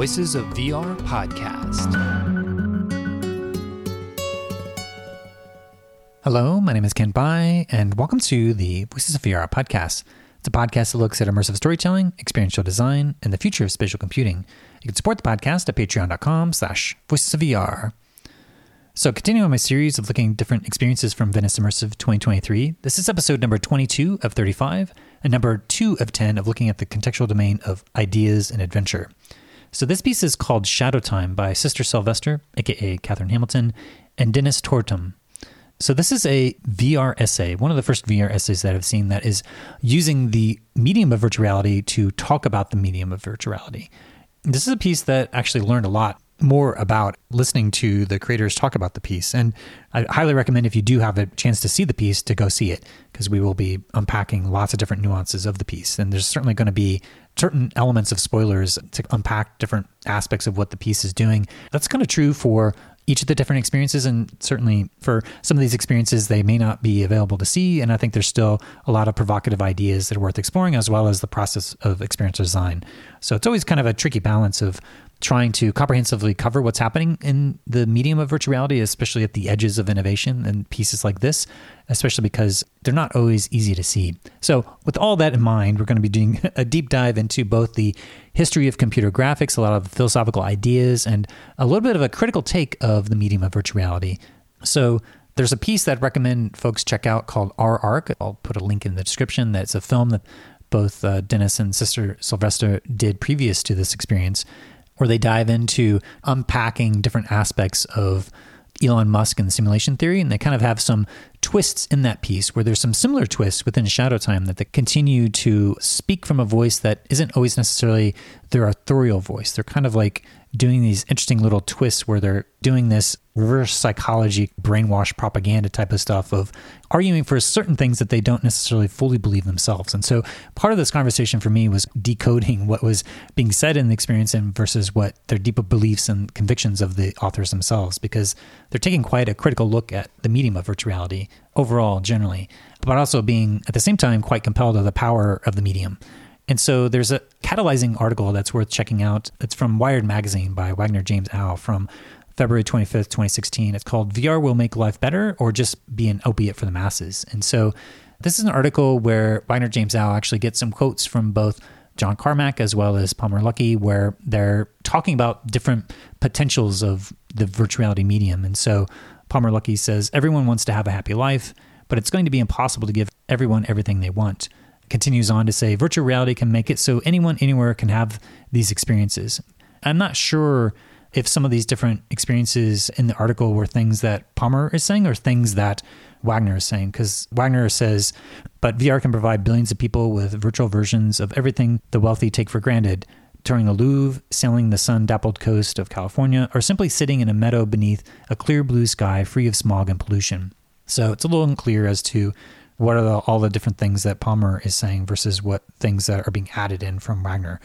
Voices of VR podcast. Hello, my name is Kent Bye, and welcome to the Voices of VR podcast. It's a podcast that looks at immersive storytelling, experiential design, and the future of spatial computing. You can support the podcast at patreon.com slash voices of VR. So, continuing my series of looking at different experiences from Venice Immersive 2023, this is episode number 22 of 35 and number 2 of 10 of looking at the contextual domain of ideas and adventure. So, this piece is called Shadowtime by Sister Sylvester, aka Kathryn Hamilton, and Deniz Tortum. So, this is a VR essay, one of the first VR essays that I've seen that is using the medium of virtual reality to talk about the medium of virtuality. This is a piece that actually learned a lot more about listening to the creators talk about the piece. And I highly recommend if you do have a chance to see the piece to go see it because we will be unpacking lots of different nuances of the piece. And there's certainly going to be certain elements of spoilers to unpack different aspects of what the piece is doing. That's kind of true for each of the different experiences and certainly for some of these experiences they may not be available to see and i think there's still a lot of provocative ideas that are worth exploring as well as the process of experience design so it's always kind of a tricky balance of trying to comprehensively cover what's happening in the medium of virtual reality, especially at the edges of innovation and pieces like this, especially because they're not always easy to see. So, with all that in mind, we're going to be doing a deep dive into both the history of computer graphics, a lot of philosophical ideas, and a little bit of a critical take of the medium of virtual reality. So, there's a piece that I recommend folks check out called Our Ark. I'll put a link in the description. That's a film that both uh, Deniz and Sister Sylvester did previous to this experience where they dive into unpacking different aspects of Elon Musk and simulation theory, and they kind of have some twists in that piece where there's some similar twists within Shadowtime that they continue to speak from a voice that isn't always necessarily their authorial voice. They're kind of like doing these interesting little twists where they're doing this reverse psychology, brainwash propaganda type of stuff of arguing for certain things that they don't necessarily fully believe themselves. And so part of this conversation for me was decoding what was being said in the experience and versus what their deeper beliefs and convictions of the authors themselves, because they're taking quite a critical look at the medium of virtual reality overall, generally, but also being at the same time quite compelled of the power of the medium. And so there's a catalyzing article that's worth checking out. It's from Wired Magazine by Wagner James Au from February 25th, 2016. It's called VR Will Make Life Better or Just Be an Opiate for the Masses. And so this is an article where Wagner James Au actually gets some quotes from both John Carmack as well as Palmer Luckey, where they're talking about different potentials of the virtual reality medium. And so Palmer Luckey says, Everyone wants to have a happy life, but it's going to be impossible to give everyone everything they want. Continues on to say, virtual reality can make it so anyone anywhere can have these experiences. I'm not sure if some of these different experiences in the article were things that Palmer is saying or things that Wagner is saying, because Wagner says, but VR can provide billions of people with virtual versions of everything the wealthy take for granted. Touring the Louvre, sailing the sun dappled coast of California, or simply sitting in a meadow beneath a clear blue sky free of smog and pollution. So it's a little unclear as to what are the, all the different things that Palmer is saying versus what things that are being added in from Wagner.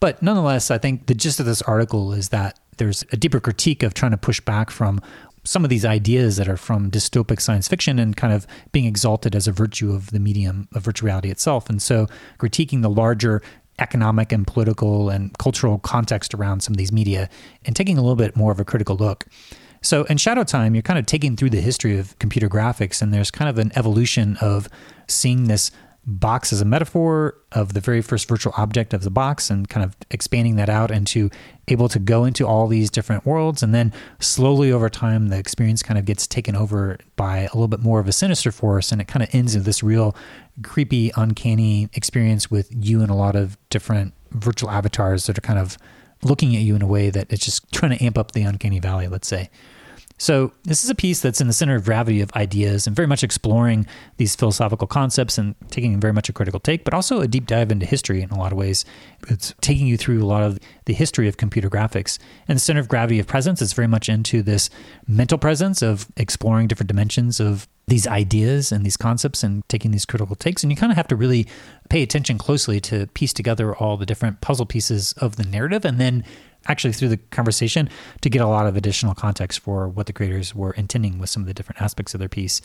But nonetheless, I think the gist of this article is that there's a deeper critique of trying to push back from some of these ideas that are from dystopic science fiction and kind of being exalted as a virtue of the medium of virtual reality itself. And so critiquing the larger economic and political and cultural context around some of these media and taking a little bit more of a critical look. So in Shadowtime, you're kind of taking through the history of computer graphics, and there's kind of an evolution of seeing this box as a metaphor of the very first virtual object of the box and kind of expanding that out into able to go into all these different worlds. And then slowly over time the experience kind of gets taken over by a little bit more of a sinister force. And it kind of ends in this real creepy uncanny experience with you and a lot of different virtual avatars that are kind of looking at you in a way that it's just trying to amp up the uncanny valley let's say so, this is a piece that's in the center of gravity of ideas and very much exploring these philosophical concepts and taking very much a critical take, but also a deep dive into history in a lot of ways. It's taking you through a lot of the history of computer graphics. And the center of gravity of presence is very much into this mental presence of exploring different dimensions of these ideas and these concepts and taking these critical takes. And you kind of have to really pay attention closely to piece together all the different puzzle pieces of the narrative and then actually through the conversation to get a lot of additional context for what the creators were intending with some of the different aspects of their piece.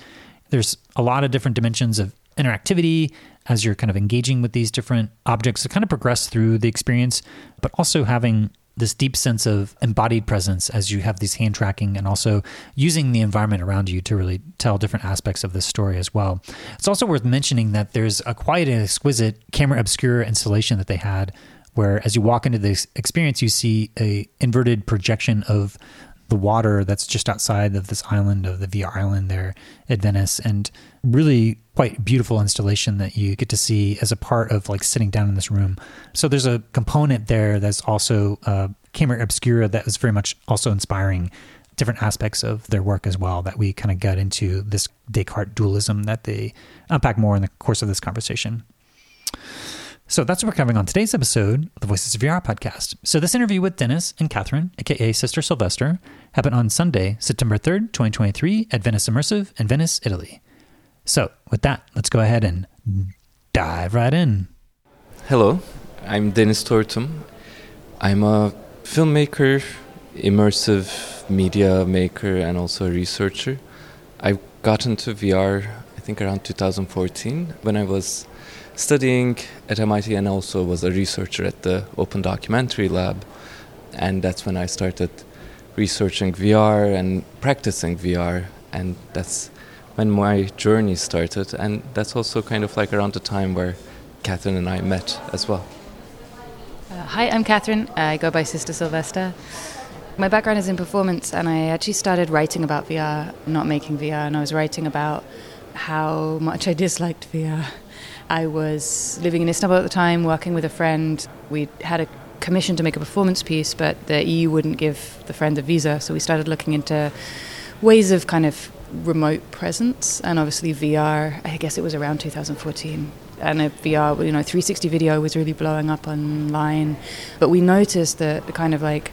There's a lot of different dimensions of interactivity as you're kind of engaging with these different objects to kind of progress through the experience, but also having this deep sense of embodied presence as you have these hand tracking and also using the environment around you to really tell different aspects of this story as well. It's also worth mentioning that there's a quite an exquisite camera obscura installation that they had where as you walk into this experience you see a inverted projection of the water that's just outside of this island of the VR island there at Venice and really quite beautiful installation that you get to see as a part of like sitting down in this room. So there's a component there that's also uh, camera obscura that was very much also inspiring different aspects of their work as well that we kind of got into this Descartes dualism that they unpack more in the course of this conversation. So that's what we're covering on today's episode of the Voices of VR podcast. So this interview with Deniz and Kathryn, aka Sister Sylvester, happened on Sunday, September 3rd, 2023 at Venice Immersive in Venice, Italy. So with that, let's go ahead and dive right in. Hello, I'm Deniz Tortum. I'm a filmmaker, immersive media maker, and also a researcher. I got into VR, I think, around 2014 when I was studying at MIT and also was a researcher at the Open Documentary Lab. And that's when I started researching VR and practicing VR. And that's when my journey started. And that's also kind of like around the time where Kathryn and I met as well. Uh, hi, I'm Kathryn. I go by Sister Sylvester. My background is in performance, and I actually started writing about VR, not making VR, and I was writing about how much I disliked VR I was living in Istanbul at the time, working with a friend. We had a commission to make a performance piece, but the EU wouldn't give the friend a visa, so we started looking into ways of kind of remote presence, and obviously VR. I guess it was around 2014 and a VR, you know, 360 video was really blowing up online. But we noticed that the kind of like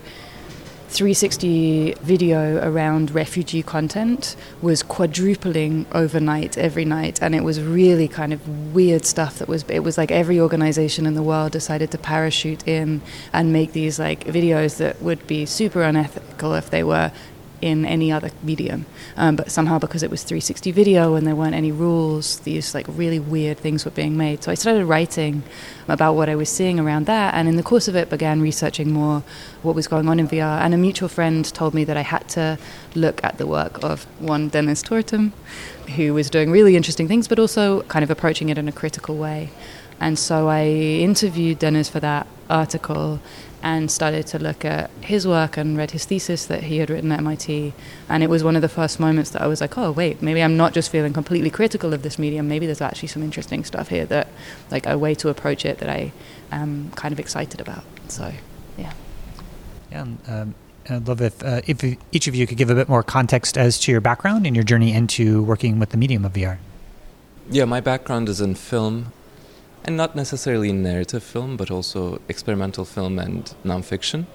360 video around refugee content was quadrupling overnight every night and it was really kind of weird stuff that was it was like every organization in the world decided to parachute in and make these like videos that would be super unethical if they were in any other medium. Um, but somehow, because it was 360 video and there weren't any rules, these like really weird things were being made. So I started writing about what I was seeing around that, and in the course of it, began researching more what was going on in VR. And a mutual friend told me that I had to look at the work of one Deniz Tortum, who was doing really interesting things, but also kind of approaching it in a critical way. And so I interviewed Deniz for that article and started to look at his work and read his thesis that he had written at MIT. And it was one of the first moments that I was like, oh, wait, maybe I'm not just feeling completely critical of this medium. Maybe there's actually some interesting stuff here that, like, a way to approach it that I am kind of excited about. So, yeah. Yeah. Um, I'd love if, uh, if each of you could give a bit more context as to your background and your journey into working with the medium of VR. Yeah, my background is in film and not necessarily narrative film, but also experimental film and nonfiction,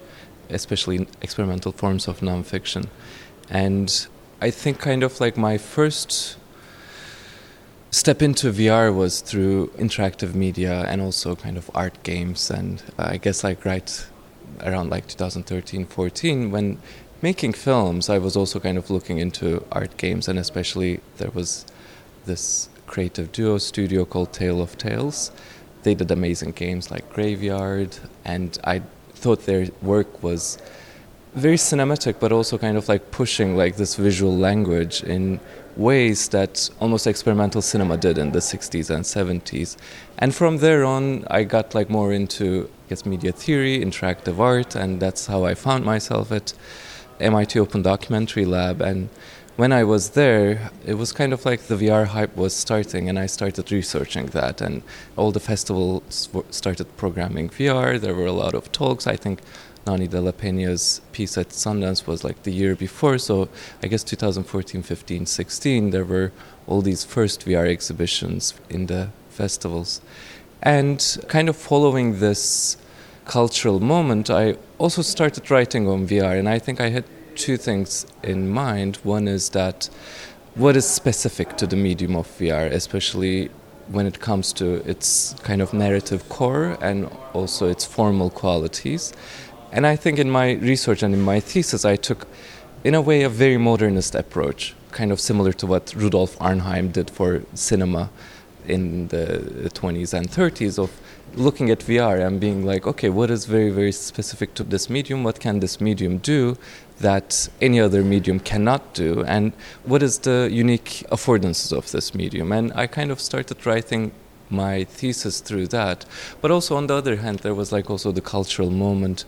especially experimental forms of nonfiction. And I think kind of like my first step into VR was through interactive media and also kind of art games. And I guess like right around like 2013, 14, when making films, I was also kind of looking into art games, and especially there was this creative duo studio called Tale of Tales. They did amazing games like Graveyard, and I thought their work was very cinematic, but also kind of like pushing like this visual language in ways that almost experimental cinema did in the 60s and 70s. And from there on, I got like more into I guess media theory, interactive art, and that's how I found myself at MIT Open Documentary Lab and when I was there, it was kind of like the VR hype was starting, and I started researching that. And all the festivals started programming VR. There were a lot of talks. I think Nonny de la Peña's piece at Sundance was like the year before. So I guess 2014, 15, 16, there were all these first VR exhibitions in the festivals. And kind of following this cultural moment, I also started writing on VR. And I think I had two things in mind. One is that what is specific to the medium of VR, especially when it comes to its kind of narrative core and also its formal qualities. And I think in my research and in my thesis, I took, in a way, a very modernist approach, kind of similar to what Rudolf Arnheim did for cinema. in the 20s and 30s of looking at VR and being like, okay, what is very, very specific to this medium? What can this medium do that any other medium cannot do? And what is the unique affordances of this medium? And I kind of started writing my thesis through that. But also, on the other hand, there was like also the cultural moment,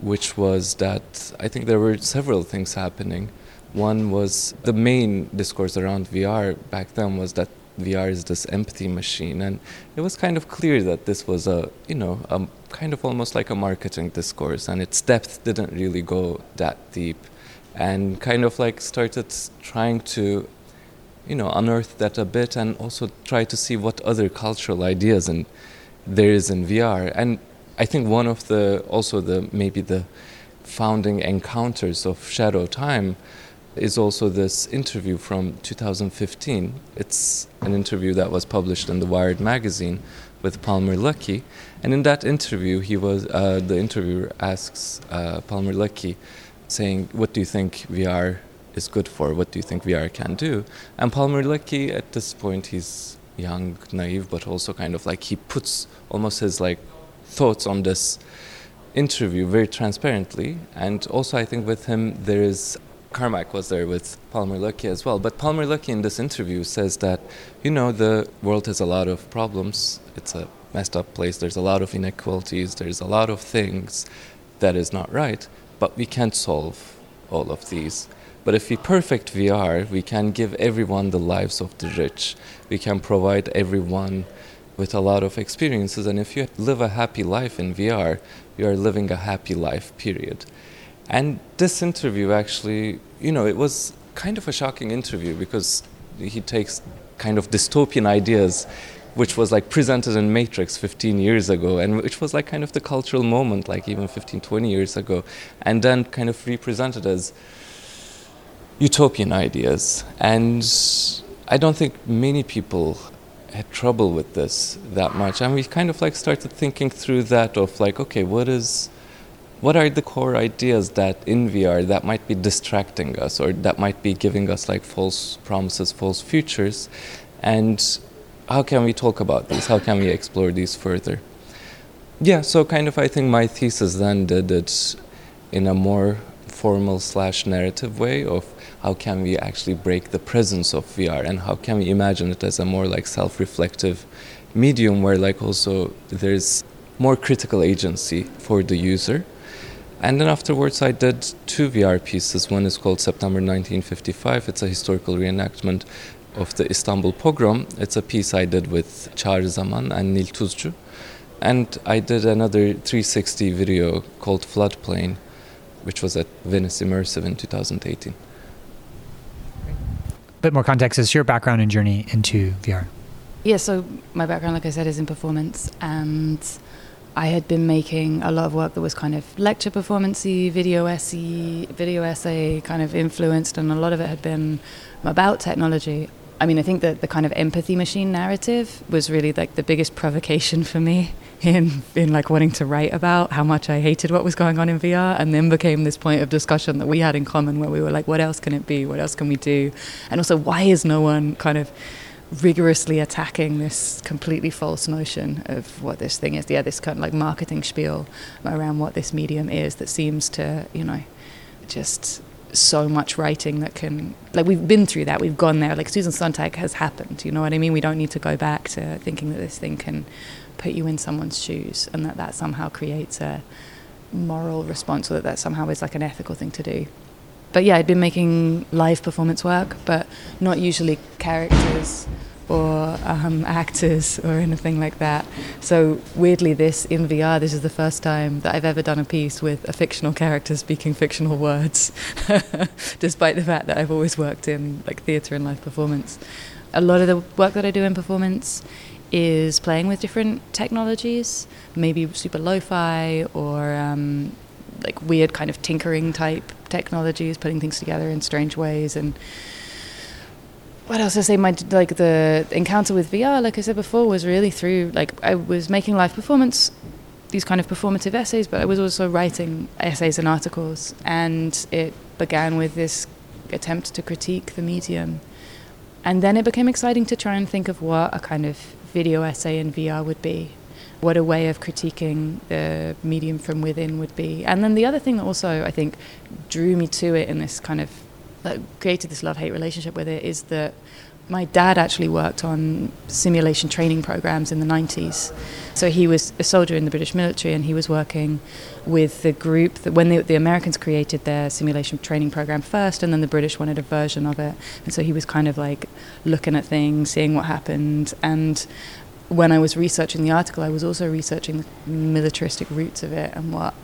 which was that I think there were several things happening. One was the main discourse around VR back then was that VR is this empathy machine, and it was kind of clear that this was a you know a kind of almost like a marketing discourse, and its depth didn't really go that deep, and kind of like started trying to you know unearth that a bit, and also try to see what other cultural ideas and there is in VR, and I think one of the also the maybe the founding encounters of Shadowtime is also this interview from 2015. It's an interview that was published in the Wired magazine with Palmer Luckey, and in that interview, he was uh, the interviewer asks uh, Palmer Luckey, saying, "What do you think VR is good for? What do you think VR can do?" And Palmer Luckey, at this point, he's young, naive, but also kind of like he puts almost his like thoughts on this interview very transparently, and also I think with him there is Carmack was there with Palmer Luckey as well. But Palmer Luckey in this interview says that, you know, the world has a lot of problems. It's a messed up place. There's a lot of inequalities. There's a lot of things that is not right. But we can't solve all of these. But if we perfect VR, we can give everyone the lives of the rich. We can provide everyone with a lot of experiences. And if you live a happy life in VR, you are living a happy life, period. And this interview actually, you know, it was kind of a shocking interview because he takes kind of dystopian ideas which was like presented in matrix 15 years ago and which was like kind of the cultural moment like even 15 20 years ago and then kind of represented as utopian ideas. And i don't think many people had trouble with this that much. And we kind of like started thinking through that of like okay what is what are the core ideas that in VR that might be distracting us or that might be giving us like false promises, false futures, and how can we talk about these? How can we explore these further? Yeah, so kind of I think my thesis then did it in a more formal slash narrative way of how can we actually break the presence of VR and how can we imagine it as a more like self-reflective medium where like also there's more critical agency for the user and then afterwards, I did two VR pieces. One is called September 1955. It's a historical reenactment of the Istanbul pogrom. It's a piece I did with Çağrı Zaman and Nil Tuzcu. And I did another 360 video called Floodplain, which was at Venice Immersive in 2018. A Bit more context is your background and journey into VR. Yeah, so my background, like I said, is in performance and I had been making a lot of work that was kind of lecture performancey, video essay, video essay kind of influenced, and a lot of it had been about technology. I mean, I think that the kind of empathy machine narrative was really like the biggest provocation for me in in like wanting to write about how much I hated what was going on in VR, and then became this point of discussion that we had in common, where we were like, what else can it be? What else can we do? And also, why is no one kind of rigorously attacking this completely false notion of what this thing is. Yeah, this kind of like marketing spiel around what this medium is that seems to, you know, just so much writing that can like we've been through that. We've gone there. Like susan sontag has happened. You know what i mean? We don't need to go back to thinking that this thing can put you in someone's shoes and that that somehow creates a moral response or that that somehow is like an ethical thing to do but yeah, I'd been making live performance work, but not usually characters or um, actors or anything like that. So weirdly, this in VR, this is the first time that I've ever done a piece with a fictional character speaking fictional words, despite the fact that I've always worked in like theatre and live performance. A lot of the work that I do in performance is playing with different technologies, maybe super lo-fi or um, like weird kind of tinkering type technologies, putting things together in strange ways, and what else I say? My like the encounter with VR, like I said before, was really through like I was making live performance, these kind of performative essays, but I was also writing essays and articles, and it began with this attempt to critique the medium And then it became exciting to try and think of what a kind of video essay in VR would be, what a way of critiquing the medium from within would be. And then the other thing that also I think drew me to it in this kind of that created this love hate relationship with it is that my dad actually worked on simulation training programs in the 90s. So he was a soldier in the British military and he was working with the group that when the, the, Americans created their simulation training program first and then the British wanted a version of it. And so he was kind of like looking at things, seeing what happened. And when I was researching the article, I was also researching the militaristic roots of it and what,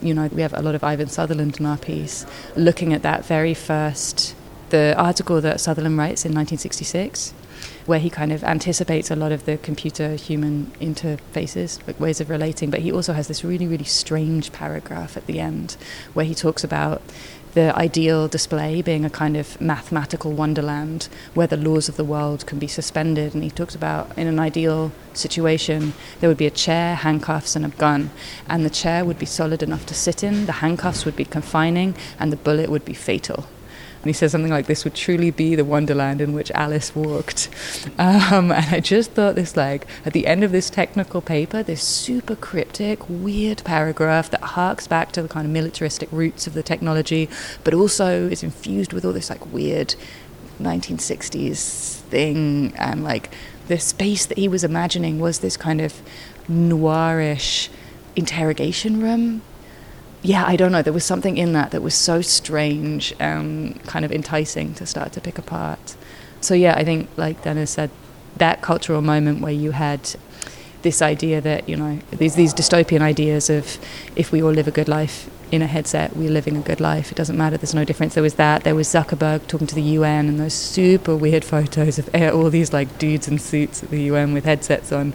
you know, we have a lot of Ivan Sutherland in our piece, looking at that very first the article that Sutherland writes in 1966, where he kind of anticipates a lot of the computer human interfaces, like ways of relating, but he also has this really, really strange paragraph at the end where he talks about the ideal display being a kind of mathematical wonderland where the laws of the world can be suspended. And he talks about in an ideal situation, there would be a chair, handcuffs, and a gun. And the chair would be solid enough to sit in, the handcuffs would be confining, and the bullet would be fatal. And he says something like, This would truly be the wonderland in which Alice walked. Um, and I just thought this, like, at the end of this technical paper, this super cryptic, weird paragraph that harks back to the kind of militaristic roots of the technology, but also is infused with all this, like, weird 1960s thing. And, like, the space that he was imagining was this kind of noirish interrogation room yeah, I don't know. There was something in that that was so strange and kind of enticing to start to pick apart. So yeah, I think like Deniz said, that cultural moment where you had this idea that you know these these dystopian ideas of if we all live a good life in a headset, we're living a good life. It doesn't matter. There's no difference. There was that. There was Zuckerberg talking to the UN and those super weird photos of all these like dudes in suits at the UN with headsets on,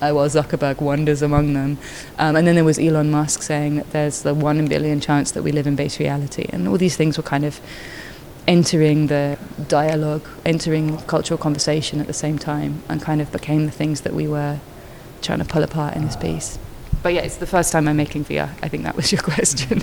uh, while Zuckerberg wanders among them. Um, and then there was Elon Musk saying that there's the one in billion chance that we live in base reality. And all these things were kind of entering the dialogue, entering cultural conversation at the same time, and kind of became the things that we were trying to pull apart in this piece. But yeah, it's the first time I'm making VR. I think that was your question.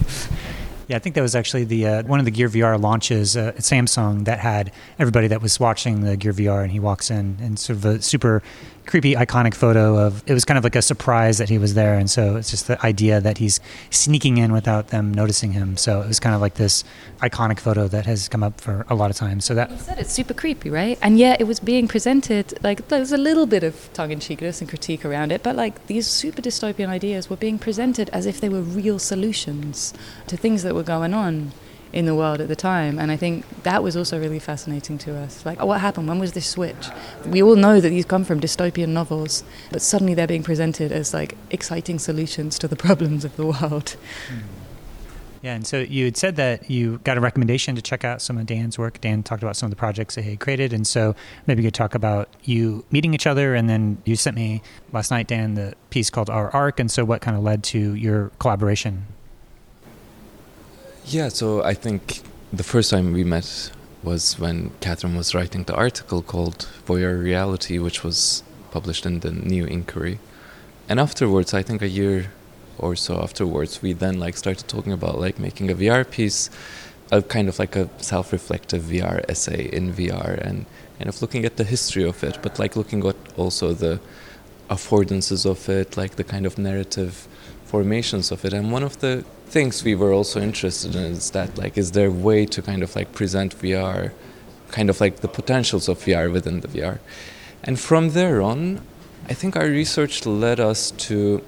Yeah, I think that was actually the uh, one of the Gear VR launches uh, at Samsung that had everybody that was watching the Gear VR, and he walks in and sort of a super creepy, iconic photo of it was kind of like a surprise that he was there, and so it's just the idea that he's sneaking in without them noticing him. So it was kind of like this iconic photo that has come up for a lot of times. So that you said it's super creepy, right? And yet it was being presented like there's a little bit of tongue-in-cheekness and critique around it, but like these super dystopian ideas were being presented as if they were real solutions to things that were going on in the world at the time. And I think that was also really fascinating to us. Like, what happened? When was this switch? We all know that these come from dystopian novels, but suddenly they're being presented as like exciting solutions to the problems of the world. Hmm. Yeah, and so you had said that you got a recommendation to check out some of Dan's work. Dan talked about some of the projects that he had created, and so maybe you could talk about you meeting each other, and then you sent me last night, Dan, the piece called Our Ark, and so what kind of led to your collaboration yeah, so I think the first time we met was when Kathryn was writing the article called Voyeur Reality, which was published in the New Inquiry. And afterwards, I think a year or so afterwards, we then like started talking about like making a VR piece, a kind of like a self-reflective VR essay in VR, and kind of looking at the history of it, but like looking at also the affordances of it, like the kind of narrative formations of it. And one of the things we were also interested in is that like is there a way to kind of like present VR kind of like the potentials of VR within the VR and from there on I think our research led us to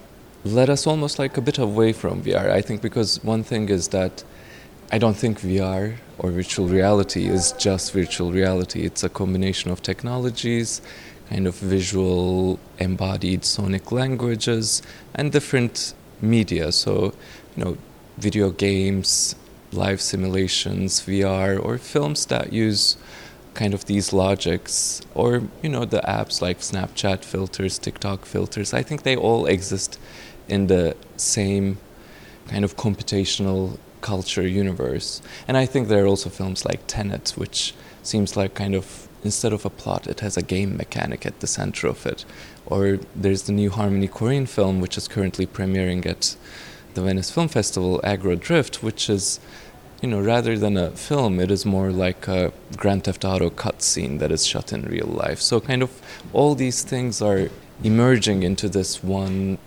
led us almost like a bit away from VR I think because one thing is that I don't think VR or virtual reality is just virtual reality. It's a combination of technologies kind of visual embodied sonic languages and different media so you know video games, live simulations, VR, or films that use kind of these logics, or you know the apps like Snapchat filters, TikTok filters. I think they all exist in the same kind of computational culture universe. And I think there are also films like Tenet, which seems like kind of instead of a plot, it has a game mechanic at the center of it. Or there's the new Harmony Korine film, which is currently premiering at the Venice Film Festival, Aggro Dr1ft, which is you know, rather than a film, it is more like a Grand Theft Auto cutscene that is shot in real life. So, kind of, all these things are emerging into this one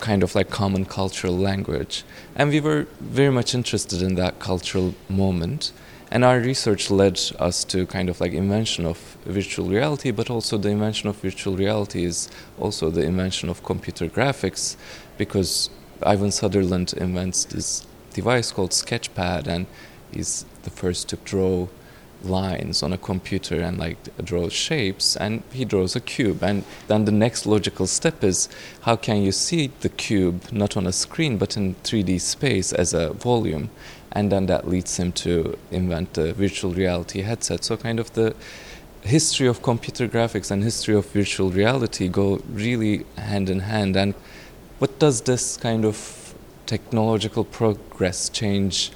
kind of like common cultural language. And we were very much interested in that cultural moment. And our research led us to kind of like invention of virtual reality, but also the invention of virtual reality is also the invention of computer graphics, because Ivan Sutherland invents this device called Sketchpad, and he's the first to draw lines on a computer and like draw shapes and he draws a cube. And then the next logical step is how can you see the cube not on a screen but in 3d space as a volume and then that leads him to invent the virtual reality headset so kind of the history of computer graphics and history of virtual reality go really hand in hand and what does this kind of technological progress change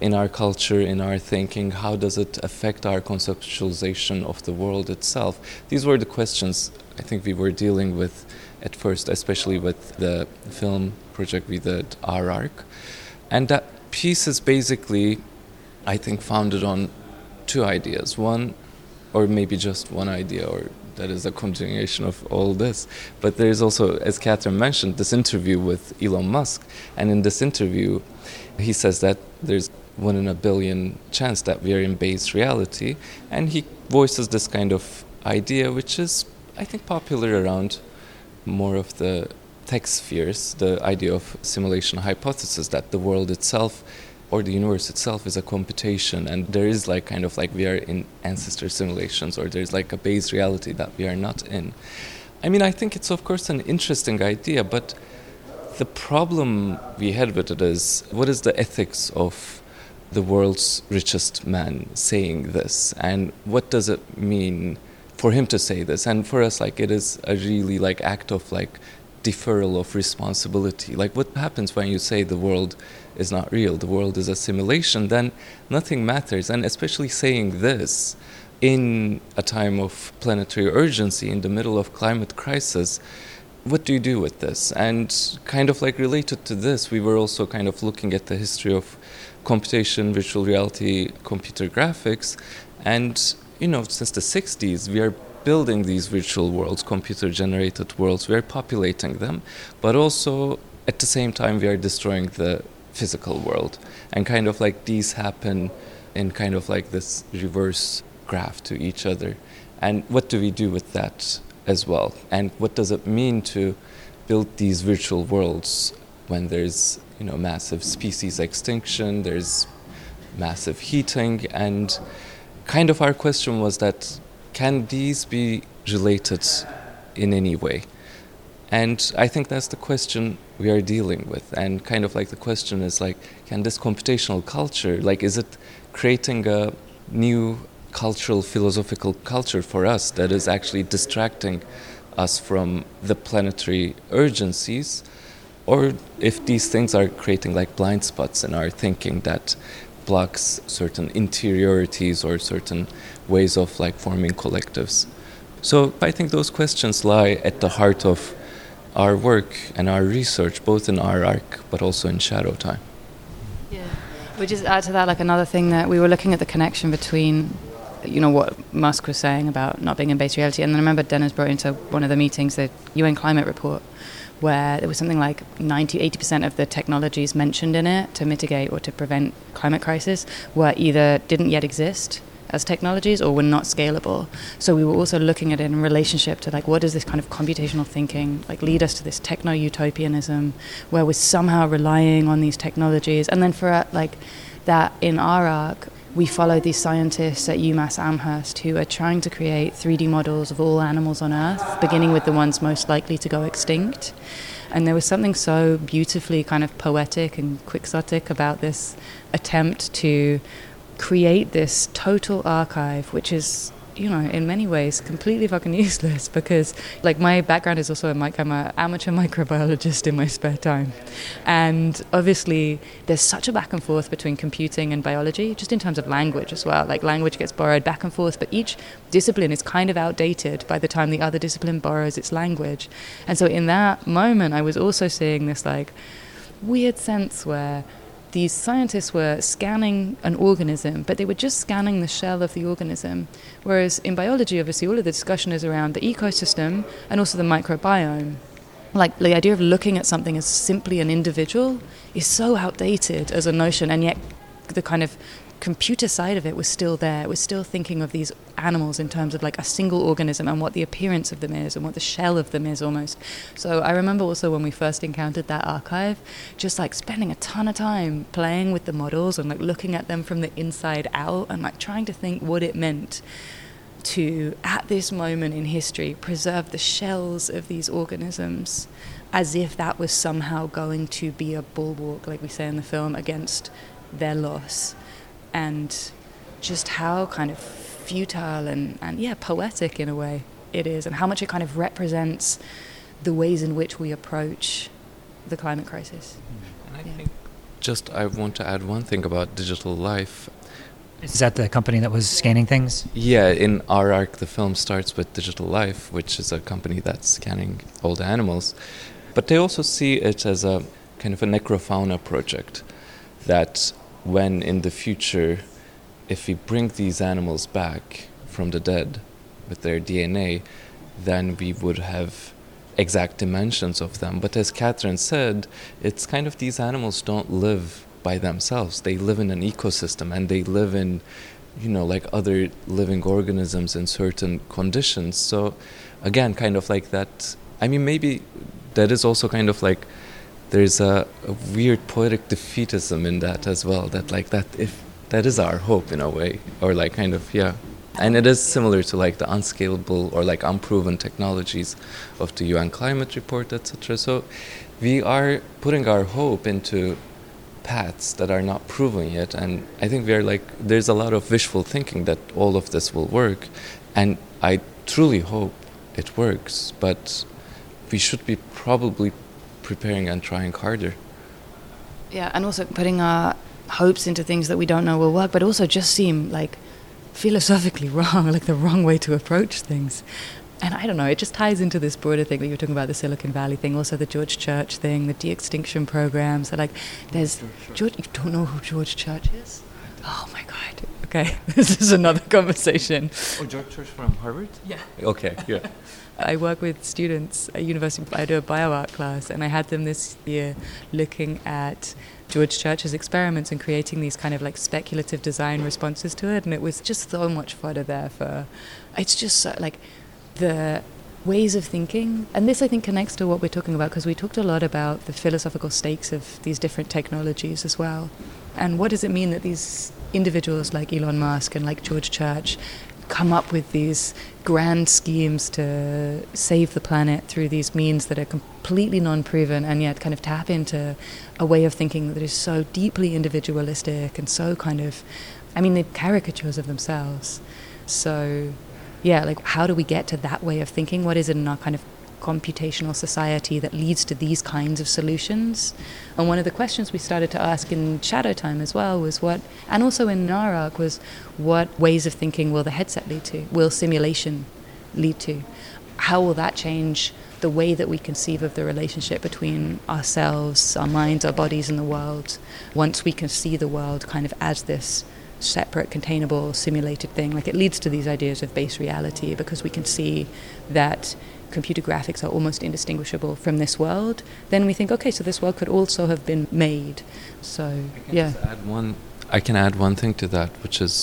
in our culture, in our thinking? How does it affect our conceptualization of the world itself? These were the questions I think we were dealing with at first, especially with the film project we did, Our Ark. And that piece is basically, I think, founded on two ideas. One, or maybe just one idea, or that is a continuation of all this. But there is also, as Kathryn mentioned, this interview with Elon Musk. And in this interview, he says that there's one in a billion chance that we are in base reality. And he voices this kind of idea, which is, I think, popular around more of the tech spheres, the idea of simulation hypothesis that the world itself or the universe itself is a computation and there is like kind of like we are in ancestor simulations or there's like a base reality that we are not in. I mean i think it's of course an interesting idea but the problem we had with it is what is the ethics of the world's richest man saying this? And what does it mean for him to say this? And for us like it is a really like act of like deferral of responsibility like what happens when you say the world is not real, the world is a simulation, then nothing matters. And especially saying this in a time of planetary urgency, in the middle of climate crisis, what do you do with this? And kind of like related to this, we were also kind of looking at the history of computation, virtual reality, computer graphics. And, you know, since the 60s, we are building these virtual worlds, computer generated worlds, we are populating them, but also at the same time, we are destroying the physical world. And kind of like these happen in kind of like this reverse graph to each other. And what do we do with that as well? And what does it mean to build these virtual worlds when there's you know massive species extinction, there's massive heating, and kind of our question was that can these be related in any way? And I think that's the question we are dealing with. And kind of like the question is like, can this computational culture, like, is it creating a new cultural, philosophical culture for us that is actually distracting us from the planetary urgencies? Or if these things are creating like blind spots in our thinking that blocks certain interiorities or certain ways of like forming collectives. So I think those questions lie at the heart of our work and our research, both in Our Ark but also in Shadowtime. Yeah, we just add to that like another thing that we were looking at the connection between, you know, what Musk was saying about not being in base reality, and then I remember Deniz brought into one of the meetings the UN climate report, where there was something like 90 80% of the technologies mentioned in it to mitigate or to prevent climate crisis were either didn't yet exist as technologies or were not scalable. So we were also looking at it in relationship to like what does this kind of computational thinking like lead us to this techno utopianism where we're somehow relying on these technologies and then for uh, like that in Our Ark we follow these scientists at UMass Amherst who are trying to create 3D models of all animals on Earth, beginning with the ones most likely to go extinct. And there was something so beautifully kind of poetic and quixotic about this attempt to create this total archive, which is you know, in many ways, completely fucking useless because, like, my background is also like I'm an amateur microbiologist in my spare time, and obviously there's such a back and forth between computing and biology, just in terms of language as well. Like, language gets borrowed back and forth, but each discipline is kind of outdated by the time the other discipline borrows its language, and so in that moment, I was also seeing this like weird sense where these scientists were scanning an organism, but they were just scanning the shell of the organism. Whereas in biology, obviously, all of the discussion is around the ecosystem and also the microbiome. Like the idea of looking at something as simply an individual is so outdated as a notion, and yet the kind of computer side of it was still there. It was still thinking of these animals in terms of like a single organism and what the appearance of them is and what the shell of them is almost. So I remember also when we first encountered that archive, just like spending a ton of time playing with the models and like looking at them from the inside out and like trying to think what it meant to, at this moment in history, preserve the shells of these organisms as if that was somehow going to be a bulwark, like we say in the film, against their loss and just how kind of futile and, and yeah, poetic in a way it is, and how much it kind of represents the ways in which we approach the climate crisis. Mm-hmm. And I yeah. think just I want to add one thing about digital life. Is that the company that was scanning things? Yeah, in Our Ark, the film starts with Digital Life, which is a company that's scanning old animals. But they also see it as a kind of a necrofauna project that when in the future, if we bring these animals back from the dead with their DNA, then we would have exact dimensions of them. But as Kathryn said, it's kind of these animals don't live by themselves. They live in an ecosystem and they live in, you know, like other living organisms in certain conditions. So, again, kind of like that. I mean, maybe that is also kind of like there's a, a, weird poetic defeatism in that as well. That like that if that is our hope in a way, or like kind of yeah, and it is similar to like the unscalable or like unproven technologies of the UN climate report, etc. So we are putting our hope into paths that are not proven yet, and I think we are like there's a lot of wishful thinking that all of this will work, and I truly hope it works, but we should be probably preparing and trying harder. Yeah, and also putting our hopes into things that we don't know will work, but also just seem like philosophically wrong, like the wrong way to approach things. And I don't know, it just ties into this broader thing that you were talking about, the Silicon Valley thing, also the George Church thing, the de-extinction programs. So like, there's George. You don't know who George Church is? Oh my God. Okay, this is another conversation. Oh, George Church from Harvard. Yeah. Okay. Yeah. I work with students at university. I do a bioart class, and I had them this year looking at George Church's experiments and creating these kind of like speculative design responses to it. And it was just so much fodder there for. It's just so, like the ways of thinking. And this, I think, connects to what we're talking about because we talked a lot about the philosophical stakes of these different technologies as well. And what does it mean that these individuals like Elon Musk and like George Church come up with these grand schemes to save the planet through these means that are completely non proven and yet kind of tap into a way of thinking that is so deeply individualistic and so kind of, I mean, the caricatures of themselves. So, yeah, like how do we get to that way of thinking? What is it in our kind of computational society that leads to these kinds of solutions. And one of the questions we started to ask in Shadowtime as well was what, and also in Our Ark, was what ways of thinking will the headset lead to? Will simulation lead to? How will that change the way that we conceive of the relationship between ourselves, our minds, our bodies, and the world once we can see the world kind of as this separate, containable, simulated thing. Like it leads to these ideas of base reality because we can see that computer graphics are almost indistinguishable from this world, then we think, okay, so this world could also have been made. So, yeah. add one, I can add one thing to that, which is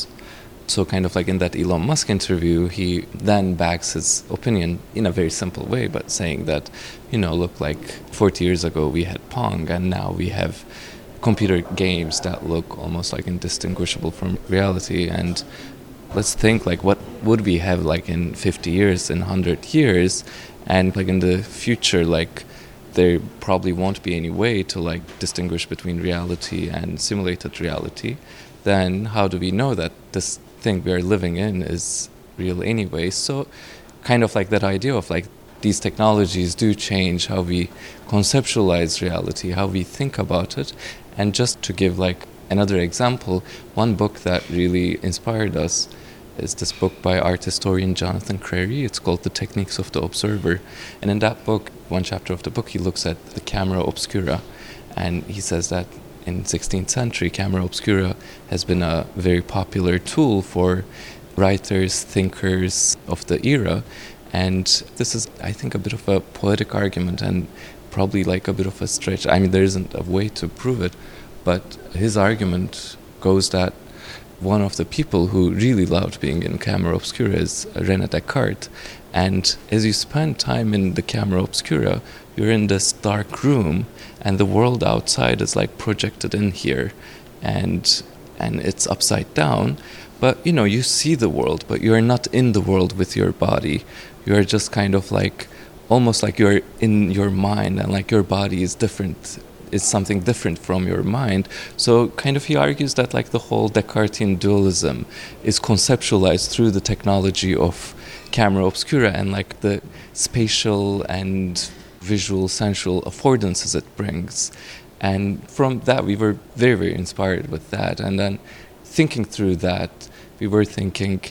so kind of like in that Elon Musk interview, he then backs his opinion in a very simple way, but saying that, you know, look, like 40 years ago we had Pong, and now we have computer games that look almost like indistinguishable from reality. And let's think like what would we have like in 50 years in 100 years? And like in the future like there probably won't be any way to like distinguish between reality and simulated reality. Then how do we know that this thing we are living in is real anyway? So kind of like that idea of like these technologies do change how we conceptualize reality how we think about it. And just to give like another example one book that really inspired us is this book by art historian Jonathan Crary. It's called The Techniques of the Observer. And in that book, one chapter of the book, he looks at the camera obscura and he says that in 16th century, camera obscura has been a very popular tool for writers, thinkers of the era. And this is, I think, a bit of a poetic argument and probably like a bit of a stretch. I mean, there isn't a way to prove it, but his argument goes that one of the people who really loved being in camera obscura is uh, Rene Descartes. And as you spend time in the camera obscura, you're in this dark room, and the world outside is like projected in here, and and it's upside down. But you know, you see the world, but you are not in the world with your body. You are just kind of like almost like you're in your mind, and like your body is different is something different from your mind. So kind of he argues that like the whole Descartesian dualism is conceptualized through the technology of camera obscura and like the spatial and visual sensual affordances it brings. And from that we were very, very inspired with that. And then thinking through that, we were thinking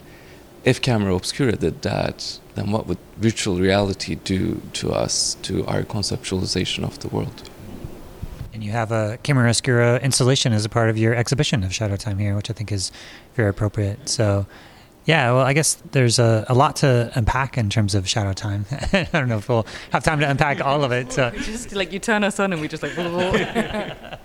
if camera obscura did that, then what would virtual reality do to us, to our conceptualization of the world? And you have a camera obscura installation as a part of your exhibition of Shadowtime here, which I think is very appropriate. So, yeah, well, I guess there's a, a lot to unpack in terms of Shadowtime. I don't know if we'll have time to unpack all of it. So. just like you turn us on and we just like.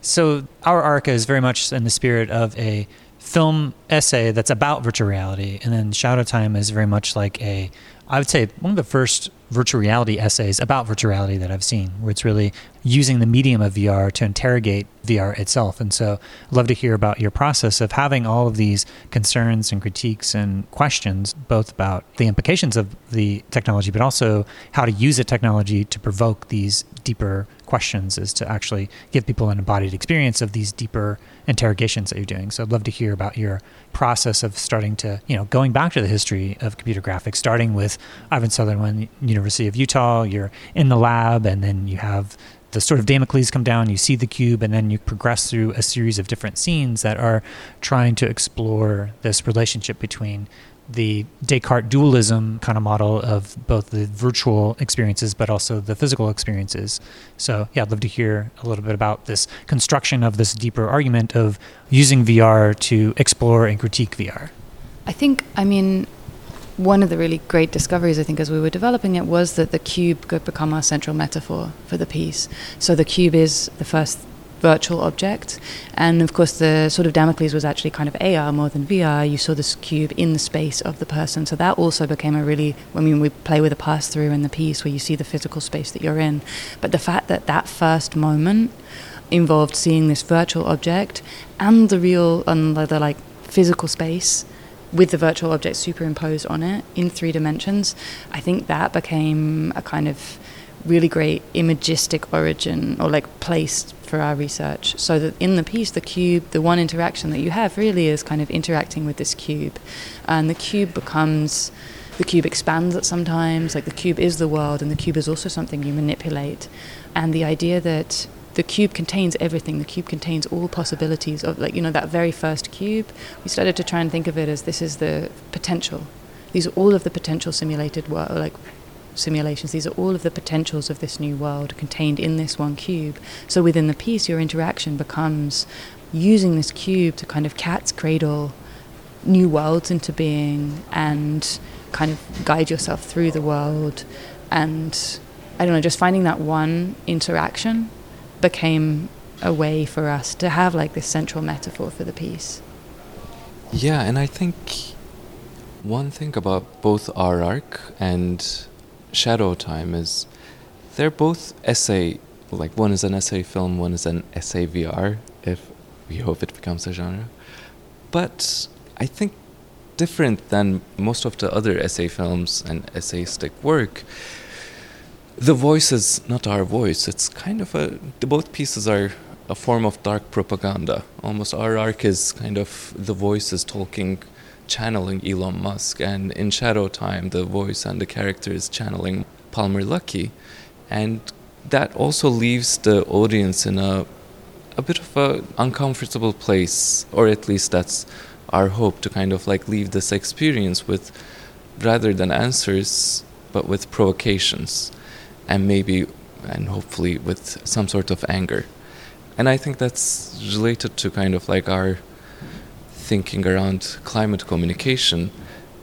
so Our Ark is very much in the spirit of a film essay that's about virtual reality, and then Shadowtime is very much like a, I would say, one of the first virtual reality essays about virtual reality that I've seen, where it's really using the medium of VR to interrogate VR itself. And so I'd love to hear about your process of having all of these concerns and critiques and questions, both about the implications of the technology, but also how to use the technology to provoke these deeper questions is to actually give people an embodied experience of these deeper interrogations that you're doing. So I'd love to hear about your process of starting to, you know, going back to the history of computer graphics, starting with Ivan Sutherland, University of Utah, you're in the lab and then you have the Sword of Damocles come down, you see the cube, and then you progress through a series of different scenes that are trying to explore this relationship between the Descartes dualism kind of model of both the virtual experiences but also the physical experiences. So, yeah, I'd love to hear a little bit about this construction of this deeper argument of using VR to explore and critique VR. I think, I mean, one of the really great discoveries, I think, as we were developing it, was that the cube could become our central metaphor for the piece. So the cube is the first virtual object. And of course, the Sword of Damocles was actually kind of AR more than VR. You saw this cube in the space of the person. So that also became a really, I mean, we play with a pass through in the piece where you see the physical space that you're in. But the fact that that first moment involved seeing this virtual object and the real, and the, the like physical space with the virtual object superimposed on it in three dimensions, I think that became a kind of really great imagistic origin or like place for our research. So that in the piece, the cube, the one interaction that you have really is kind of interacting with this cube, and the cube becomes. The cube expands at sometimes, like the cube is the world, and the cube is also something you manipulate. And the idea that the cube contains everything. The cube contains all possibilities of, like, you know, that very first cube. We started to try and think of it as this is the potential. These are all of the potential simulated world, like simulations. These are all of the potentials of this new world contained in this one cube. So within the piece, your interaction becomes using this cube to kind of cat's cradle new worlds into being and kind of guide yourself through the world. And I don't know, just finding that one interaction became a way for us to have like this central metaphor for the piece. Yeah, and I think one thing about both Our Ark and Shadowtime is they're both essay, like one is an essay film, one is an essay VR, if we hope it becomes a genre. But I think different than most of the other essay films and essayistic work, the voice is not our voice. It's kind of a, both pieces are a form of dark propaganda. Almost Our Ark is kind of the voice is talking channeling Elon Musk, and in Shadowtime, the voice and the character is channeling Palmer Luckey, and that also leaves the audience in a a bit of a uncomfortable place, or at least that's our hope to kind of like leave this experience with rather than answers, but with provocations, and maybe and hopefully with some sort of anger. and I think that's related to kind of like our thinking around climate communication,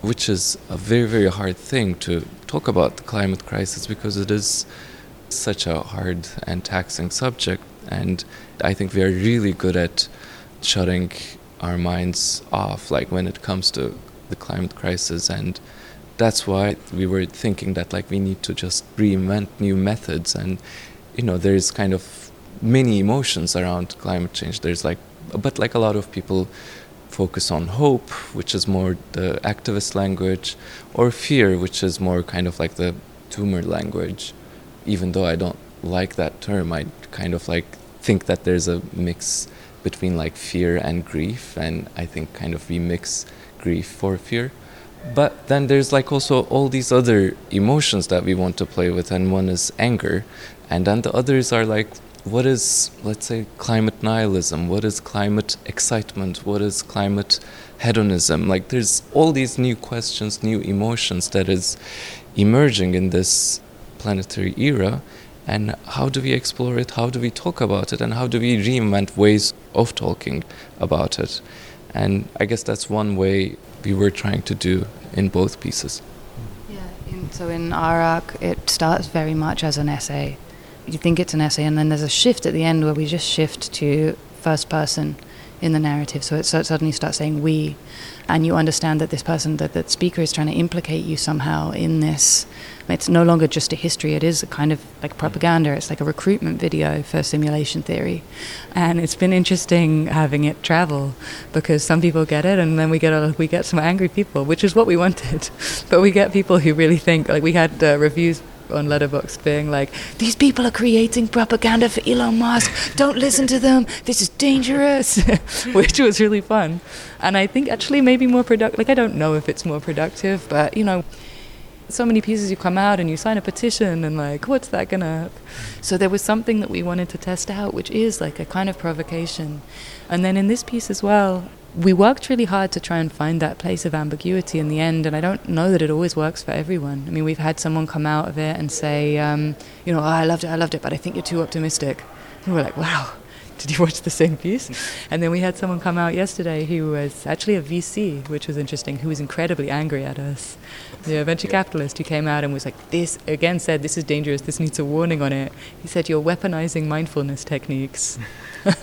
which is a very, very hard thing to talk about the climate crisis because it is such a hard and taxing subject. And I think we are really good at shutting our minds off, like when it comes to the climate crisis. And that's why we were thinking that like we need to just reinvent new methods. And, you know, there's kind of many emotions around climate change. There's like, but like a lot of people focus on hope, which is more the activist language, or fear, which is more kind of like the doomer language. Even though I don't like that term, I kind of like think that there's a mix between like fear and grief, and I think kind of we mix grief for fear. But then there's like also all these other emotions that we want to play with, and one is anger, and then the others are like what is, let's say, climate nihilism? What is climate excitement? What is climate hedonism? Like, there's all these new questions, new emotions that is emerging in this planetary era. And how do we explore it? How do we talk about it? And how do we reinvent ways of talking about it? And I guess that's one way we were trying to do in both pieces. Yeah, in, so in Ark, it starts very much as an essay you think it's an essay, and then there's a shift at the end where we just shift to first person in the narrative. So it suddenly starts saying we, and you understand that this person, that the speaker is trying to implicate you somehow in this. It's no longer just a history, it is a kind of like propaganda. It's like a recruitment video for simulation theory. And it's been interesting having it travel because some people get it and then we get a, we get some angry people, which is what we wanted. but we get people who really think, like we had uh, reviews on Letterboxd being like, "These people are creating propaganda for Elon Musk. Don't listen to them. This is dangerous," which was really fun. And I think actually maybe more productive. Like I don't know if it's more productive, but you know, so many pieces you come out and you sign a petition and like, what's that gonna? So there was something that we wanted to test out, which is like a kind of provocation. And then in this piece as well, we worked really hard to try and find that place of ambiguity in the end, and I don't know that it always works for everyone. I mean, we've had someone come out of it and say, um, you know, oh, I loved it, I loved it, but I think you're too optimistic. And we're like, wow, did you watch the same piece? And then we had someone come out yesterday who was actually a VC, which was interesting, who was incredibly angry at us. The venture capitalist who came out and was like, this, again said, this is dangerous, this needs a warning on it. He said, you're weaponizing mindfulness techniques.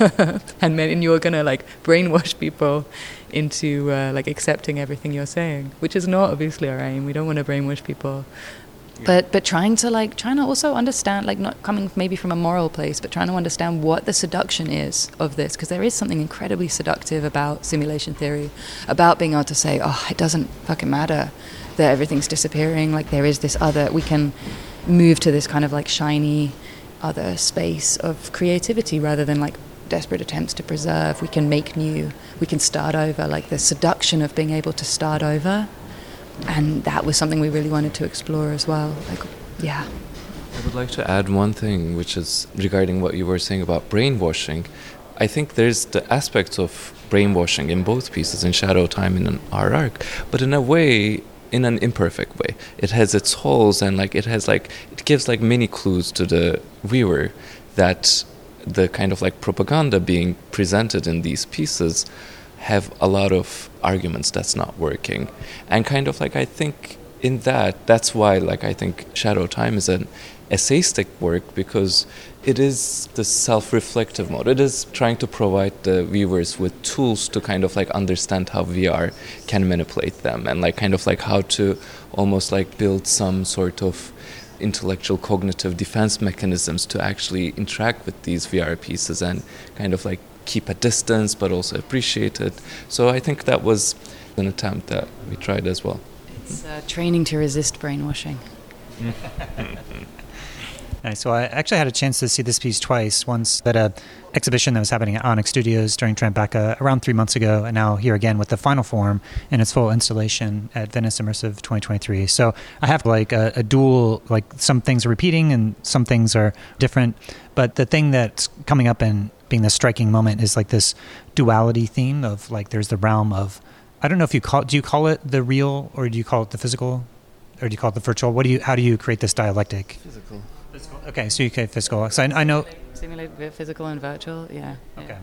and then you're going to like brainwash people into uh, like accepting everything you're saying, which is not obviously our aim. We don't want to brainwash people but but trying to like trying to also understand like not coming maybe from a moral place but trying to understand what the seduction is of this because there is something incredibly seductive about simulation theory about being able to say oh it doesn't fucking matter that everything's disappearing. Like there is this other we can move to this kind of like shiny other space of creativity rather than like desperate attempts to preserve. We can make new. We can start over. Like the seduction of being able to start over and that was something we really wanted to explore as well. Like, yeah. I would like to add one thing, which is regarding what you were saying about brainwashing. I think there's the aspects of brainwashing in both pieces, in Shadowtime and in Our Ark, but in a way, in an imperfect way. It has its holes and like it has like it gives like many clues to the viewer that the kind of like propaganda being presented in these pieces have a lot of arguments that's not working. And kind of like i think in that that's why like i think Shadowtime is an essayistic work because it is the self-reflective mode. It is trying to provide the viewers with tools to kind of like understand how vr can manipulate them and like kind of like how to almost like build some sort of intellectual cognitive defense mechanisms to actually interact with these vr pieces and kind of like keep a distance but also appreciate it. So I think that was an attempt that we tried as well. It's uh, training to resist brainwashing. nice. So I actually had a chance to see this piece twice. Once at a exhibition that was happening at Onyx Studios during Tribeca around three months ago, and now here again with the final form in its full installation at Venice Immersive 2023. So I have like a, a dual, like some things are repeating and some things are different. But the thing that's coming up in being the striking moment is like this duality theme of like there's the realm of I don't know if you call do you call it the real or do you call it the physical or do you call it the virtual? What do you how do you create this dialectic? Physical. Okay, so you say physical. So I, I know. Simulate physical and virtual, yeah. yeah.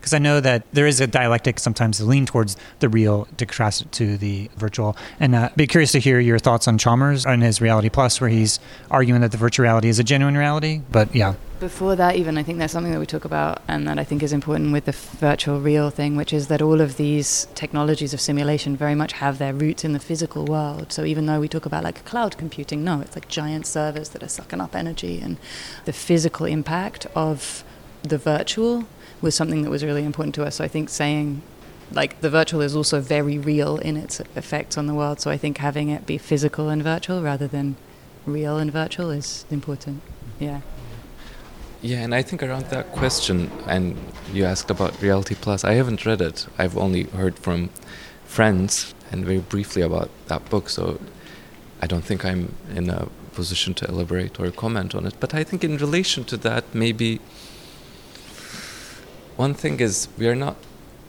Because I know that there is a dialectic sometimes to lean towards the real to contrast it to the virtual. And uh, be curious to hear your thoughts on Chalmers and his Reality Plus, where he's arguing that the virtual reality is a genuine reality. But yeah. Before that, even, I think there's something that we talk about and that I think is important with the virtual real thing, which is that all of these technologies of simulation very much have their roots in the physical world. So even though we talk about like cloud computing, no, it's like giant servers that are sucking up energy and the physical impact of the virtual was something that was really important to us. So I think saying like the virtual is also very real in its effects on the world. So I think having it be physical and virtual rather than real and virtual is important. Yeah. Yeah, and I think around that question, and you asked about Reality Plus, I haven't read it. I've only heard from friends and very briefly about that book, so I don't think I'm in a position to elaborate or comment on it. But I think in relation to that, maybe one thing is we are not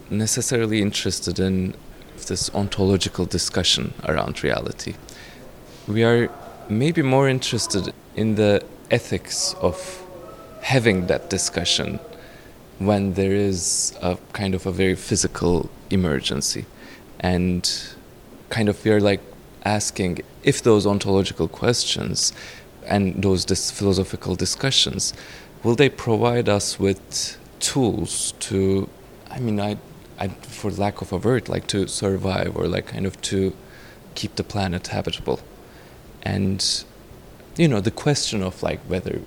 necessarily interested in this ontological discussion around reality. We are maybe more interested in the ethics of having that discussion when there is a kind of a very physical emergency. And kind of we are like asking if those ontological questions and those dis- philosophical discussions will they provide us with tools to i mean i I, for lack of a word, like to survive or like kind of to keep the planet habitable. And, you know, the question of like whether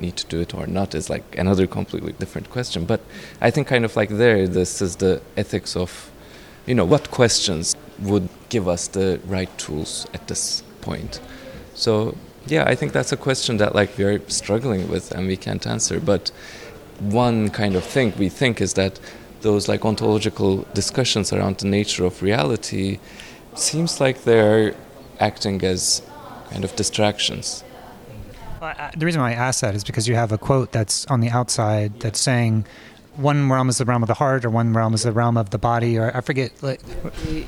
need to do it or not is like another completely different question. But I think kind of like there, this is the ethics of, you know, what questions would give us the right tools at this point. So yeah, I think that's a question that like we're struggling with and we can't answer. But one kind of thing we think is that those like ontological discussions around the nature of reality seems like they're acting as kind of distractions. Well, I, the reason why I ask that is because you have a quote that's on the outside that's saying, "One realm is the realm of the heart, or one realm is the realm of the body," or I forget. Like,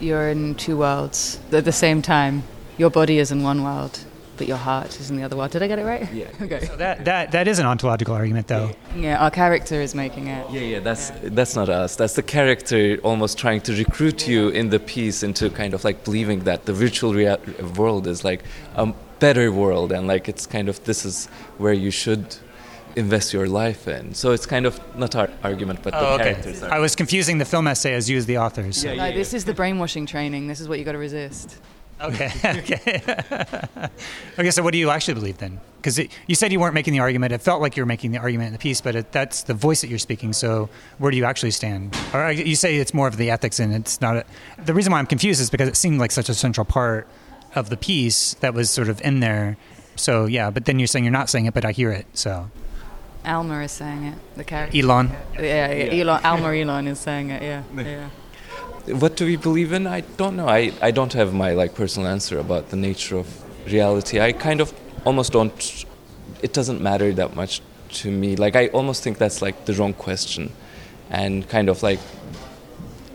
You're in two worlds at the same time. Your body is in one world, but your heart is in the other world. Did I get it right? Yeah. okay. so that that that is an ontological argument, though. Yeah, our character is making it. Yeah, yeah, that's that's not us. That's the character almost trying to recruit you in the piece into kind of like believing that the virtual rea- world is like a better world and like it's kind of this is where you should invest your life in. So it's kind of not our argument, but the Oh, okay. characters. I was confusing the film essay as you as the authors. Yeah, No, this is the brainwashing training. This is what you got to resist. Okay. okay. okay. So, what do you actually believe then? Because you said you weren't making the argument. It felt like you were making the argument in the piece, but it, that's the voice that you're speaking. So, where do you actually stand? Or you say it's more of the ethics, and it's not. A, the reason why I'm confused is because it seemed like such a central part of the piece that was sort of in there. So, yeah. But then you're saying you're not saying it, but I hear it. So, Alma is saying it. The character. Elon. Yeah, yeah. Elon, Alma Elon is saying it. Yeah. yeah. What do we believe in? I don't know. I, I don't have my like personal answer about the nature of reality. I kind of almost don't. It doesn't matter that much to me. Like I almost think that's like the wrong question, and kind of like.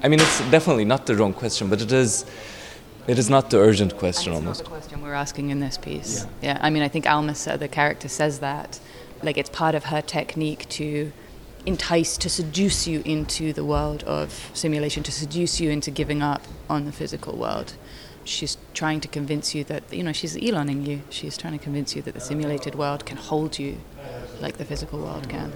I mean, it's definitely not the wrong question, but it is. It is not the urgent question almost. not the question we're asking in this piece. Yeah. yeah. I mean, I think Alma, the character, says that. Like, it's part of her technique to entice, to seduce you into the world of simulation, to seduce you into giving up on the physical world. She's trying to convince you that, you know, she's Eloning you. She's trying to convince you that the simulated world can hold you like the physical world can.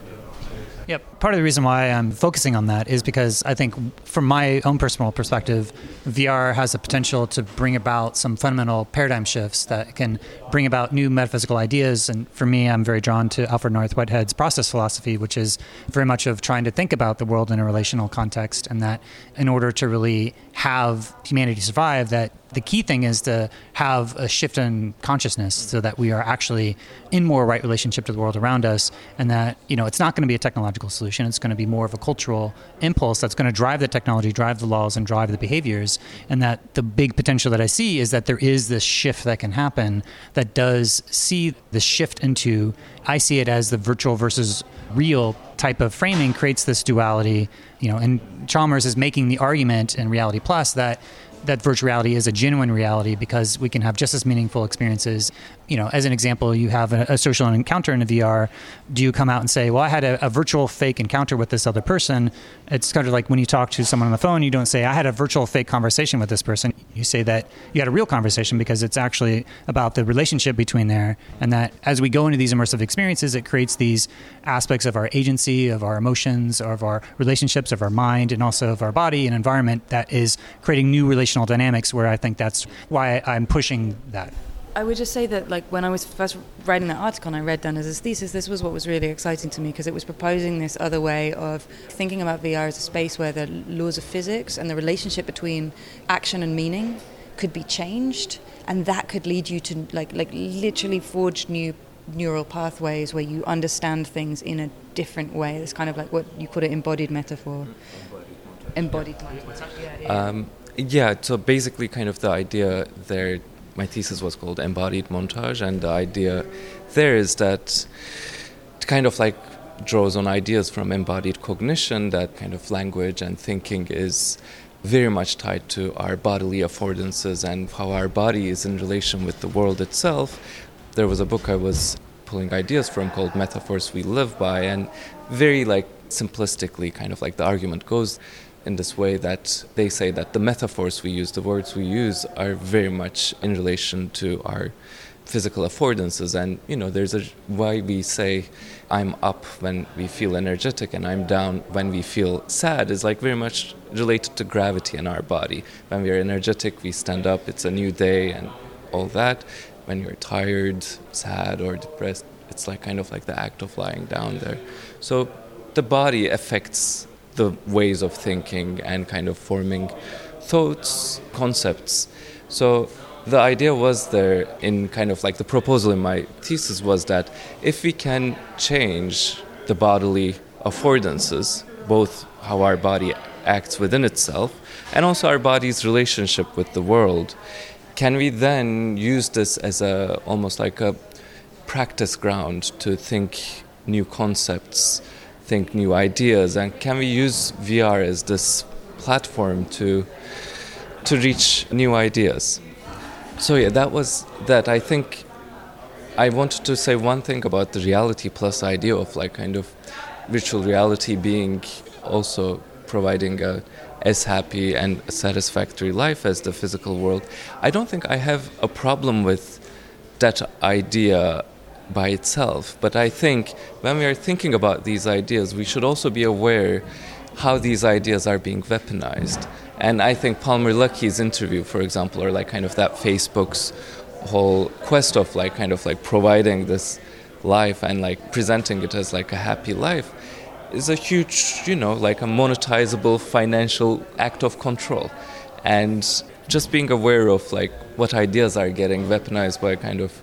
Yep. Part of the reason why I'm focusing on that is because I think, from my own personal perspective, VR has the potential to bring about some fundamental paradigm shifts that can bring about new metaphysical ideas. And for me, I'm very drawn to Alfred North Whitehead's process philosophy, which is very much of trying to think about the world in a relational context, and that in order to really have humanity survive, that the key thing is to have a shift in consciousness so that we are actually in more right relationship to the world around us and that you know it's not going to be a technological solution it's going to be more of a cultural impulse that's going to drive the technology drive the laws and drive the behaviors. And that the big potential that i see is that there is this shift that can happen that does see the shift into i see it as the virtual versus real type of framing creates this duality you know and chalmers is making the argument in reality plus that that virtual reality is a genuine reality because we can have just as meaningful experiences. You know, as an example, you have a, a social encounter in a VR. Do you come out and say, "Well, I had a, a, virtual fake encounter with this other person"? It's kind of like when you talk to someone on the phone, you don't say, "I had a virtual fake conversation with this person." You say that you had a real conversation because it's actually about the relationship between there, and that as we go into these immersive experiences, it creates these aspects of our agency, of our emotions, of our relationships, of our mind, and also of our body and environment that is creating new relational dynamics. Where I think that's why I'm pushing that. I would just say that, like, when I was first writing that article and I read Deniz's thesis, this was what was really exciting to me because it was proposing this other way of thinking about VR as a space where the laws of physics and the relationship between action and meaning could be changed, and that could lead you to, like, like literally forge new neural pathways where you understand things in a different way. It's kind of like what you call it embodied metaphor. Embodied metaphor. Yeah, yeah. Um, yeah, so basically, kind of the idea there my thesis was called Embodied Montage, and the idea there is that it kind of like draws on ideas from embodied cognition that kind of language and thinking is very much tied to our bodily affordances and how our body is in relation with the world itself. There was a book I was pulling ideas from called Metaphors We Live By, and very like simplistically, kind of like the argument goes in this way that they say that the metaphors we use, the words we use, are very much in relation to our physical affordances. And, you know, there's a why we say I'm up when we feel energetic and I'm down when we feel sad is like very much related to gravity in our body. When we are energetic, we stand up, it's a new day and all that. When you're tired, sad, or depressed, it's like kind of like the act of lying down there. So the body affects the ways of thinking and kind of forming thoughts, concepts. So the idea was there in kind of like the proposal in my thesis was that if we can change the bodily affordances, both how our body acts within itself and also our body's relationship with the world, can we then use this as a almost like a practice ground to think new concepts think new ideas and can we use VR as this platform to to reach new ideas so yeah that was that I think I wanted to say one thing about the reality plus idea of like kind of virtual reality being also providing a as happy and satisfactory life as the physical world. I don't think I have a problem with that idea by itself. But I think when we are thinking about these ideas, we should also be aware how these ideas are being weaponized. And I think Palmer Luckey's interview, for example, or like kind of that Facebook's whole quest of like kind of like providing this life and like presenting it as like a happy life is a huge, you know, like a monetizable financial act of control. And just being aware of like what ideas are getting weaponized by kind of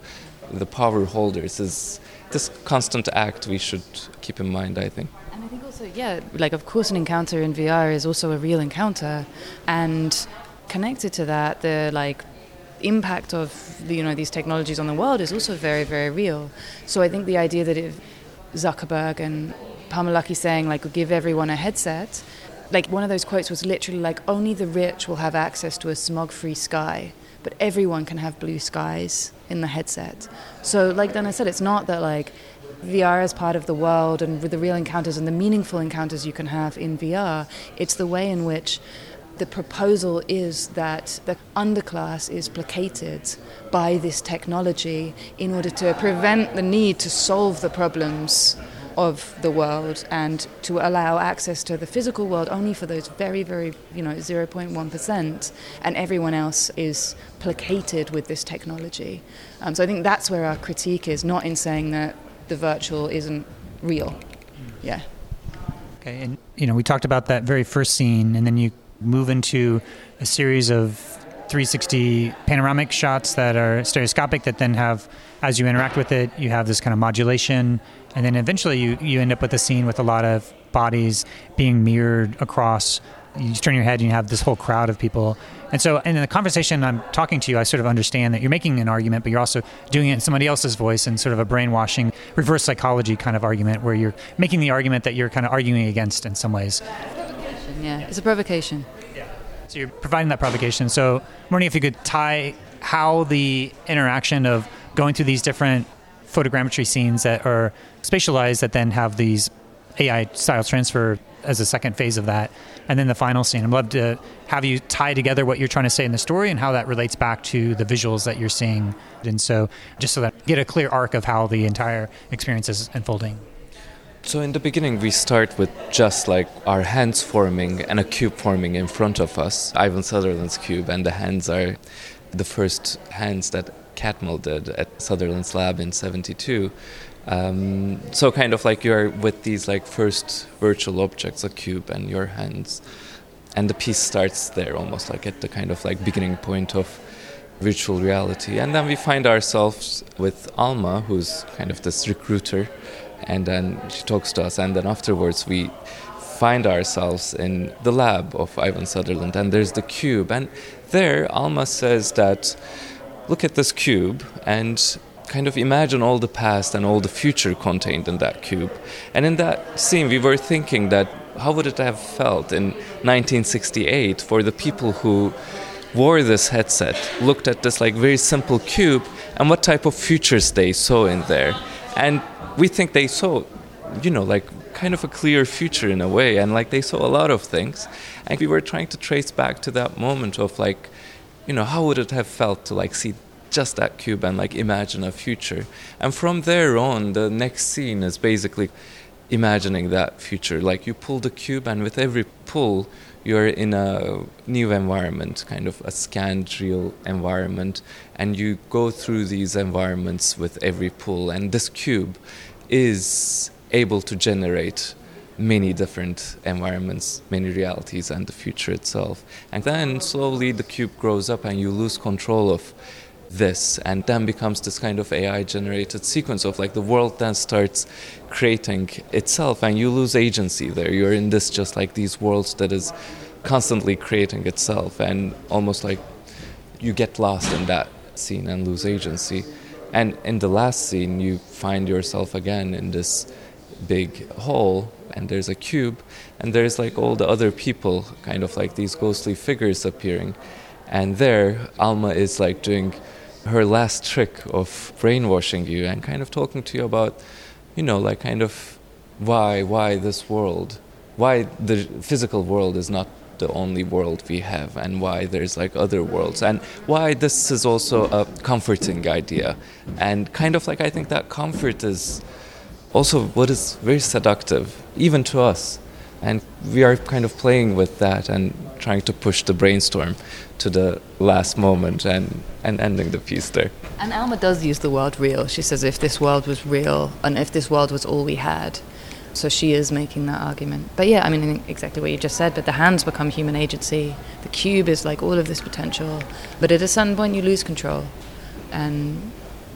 the power holders is this constant act we should keep in mind, I think. And I think also, yeah, like of course, an encounter in VR is also a real encounter, and connected to that, the like impact of you know these technologies on the world is also very, very real. So I think the idea that if Zuckerberg and Palmer saying like give everyone a headset, like one of those quotes was literally like only the rich will have access to a smog-free sky but everyone can have blue skies in the headset. So, like then I said, it's not that like VR is part of the world and with the real encounters and the meaningful encounters you can have in VR. It's the way in which the proposal is that the underclass is placated by this technology in order to prevent the need to solve the problems of the world and to allow access to the physical world only for those very, very, you know, 0.1%, and everyone else is placated with this technology. Um, so I think that's where our critique is, not in saying that the virtual isn't real. Yeah. Okay, and you know, we talked about that very first scene, and then you move into a series of 360 panoramic shots that are stereoscopic that then have as you interact with it you have this kind of modulation and then eventually you, you end up with a scene with a lot of bodies being mirrored across. You turn your head and you have this whole crowd of people. And so in the conversation i'm talking to you i sort of understand that you're making an argument but you're also doing it in somebody else's voice and sort of a brainwashing reverse psychology kind of argument where you're making the argument that you're kind of arguing against in some ways. Yeah it's a provocation. Yeah. So you're providing that provocation. So I'm wondering if you could tie how the interaction of going through these different photogrammetry scenes that are spatialized that then have these AI style transfer as a second phase of that, and then the final scene. I'd love to have you tie together what you're trying to say in the story and how that relates back to the visuals that you're seeing. And so, just so that get a clear arc of how the entire experience is unfolding. So in the beginning, we start with just like our hands forming and a cube forming in front of us, Ivan Sutherland's cube, and the hands are the first hands that Catmull did at Sutherland's lab in '72. Um, so kind of like you're with these like first virtual objects, a cube and your hands, and the piece starts there, almost like at the kind of like beginning point of virtual reality, and then we find ourselves with Alma, who's kind of this recruiter and then she talks to us and then afterwards we find ourselves in the lab of Ivan Sutherland and there's the cube. And there Alma says that look at this cube and kind of imagine all the past and all the future contained in that cube. And in that scene we were thinking that how would it have felt in 1968 for the people who wore this headset looked at this like very simple cube and what type of futures they saw in there. And we think they saw, you know, like kind of a clear future in a way, and like they saw a lot of things, and we were trying to trace back to that moment of like, you know, how would it have felt to like see just that cube and like imagine a future, and from there on, the next scene is basically imagining that future. Like you pull the cube, and with every pull, you're in a new environment, kind of a scanned real environment, and you go through these environments with every pull. And this cube is able to generate many different environments, many realities, and the future itself. And then slowly the cube grows up, and you lose control of this and then becomes this kind of AI generated sequence of like the world then starts creating itself and you lose agency there. You're in this just like these worlds that is constantly creating itself and almost like you get lost in that scene and lose agency. And in the last scene, you find yourself again in this big hall, and there's a cube, and there's like all the other people, kind of like these ghostly figures appearing. And there, Alma is like doing her last trick of brainwashing you and kind of talking to you about, you know, like kind of why, why this world, why the physical world is not the only world we have and why there's like other worlds and why this is also a comforting idea. And kind of like i think that comfort is also what is very seductive even to us. And we are kind of playing with that and trying to push the brainstorm to the last moment and, and ending the piece there. And Alma does use the word real. She says if this world was real and if this world was all we had. So she is making that argument. But yeah, I mean, exactly what you just said, but the hands become human agency. The cube is like all of this potential. But at a certain point, you lose control. And,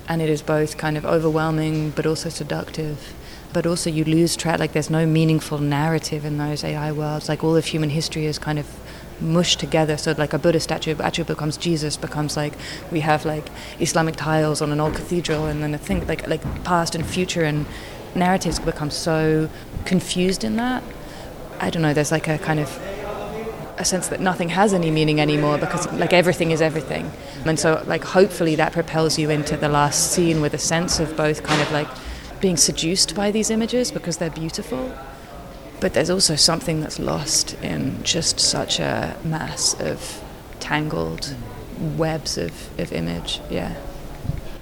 and it is both kind of overwhelming but also seductive but also you lose track like there's no meaningful narrative in those AI worlds like all of human history is kind of mushed together so like a Buddha statue actually becomes Jesus becomes like we have like Islamic tiles on an old cathedral and then a thing like like past and future and narratives become so confused in that I don't know there's like a kind of a sense that nothing has any meaning anymore because like everything is everything and so like hopefully that propels you into the last scene with a sense of both kind of like being seduced by these images because they're beautiful. But there's also something that's lost in just such a mass of tangled mm. webs of, of image. Yeah.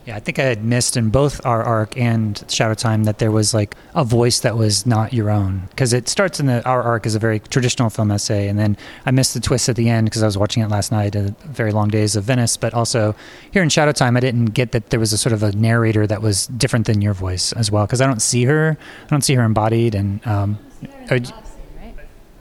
Yeah, I think I had missed in both Our Ark and Shadowtime that there was like a voice that was not your own because it starts in the Our Ark as a very traditional film essay, and then I missed the twist at the end because I was watching it last night, at very long days of Venice. But also here in Shadowtime, I didn't get that there was a sort of a narrator that was different than your voice as well because I don't see her, I don't see her embodied, and um,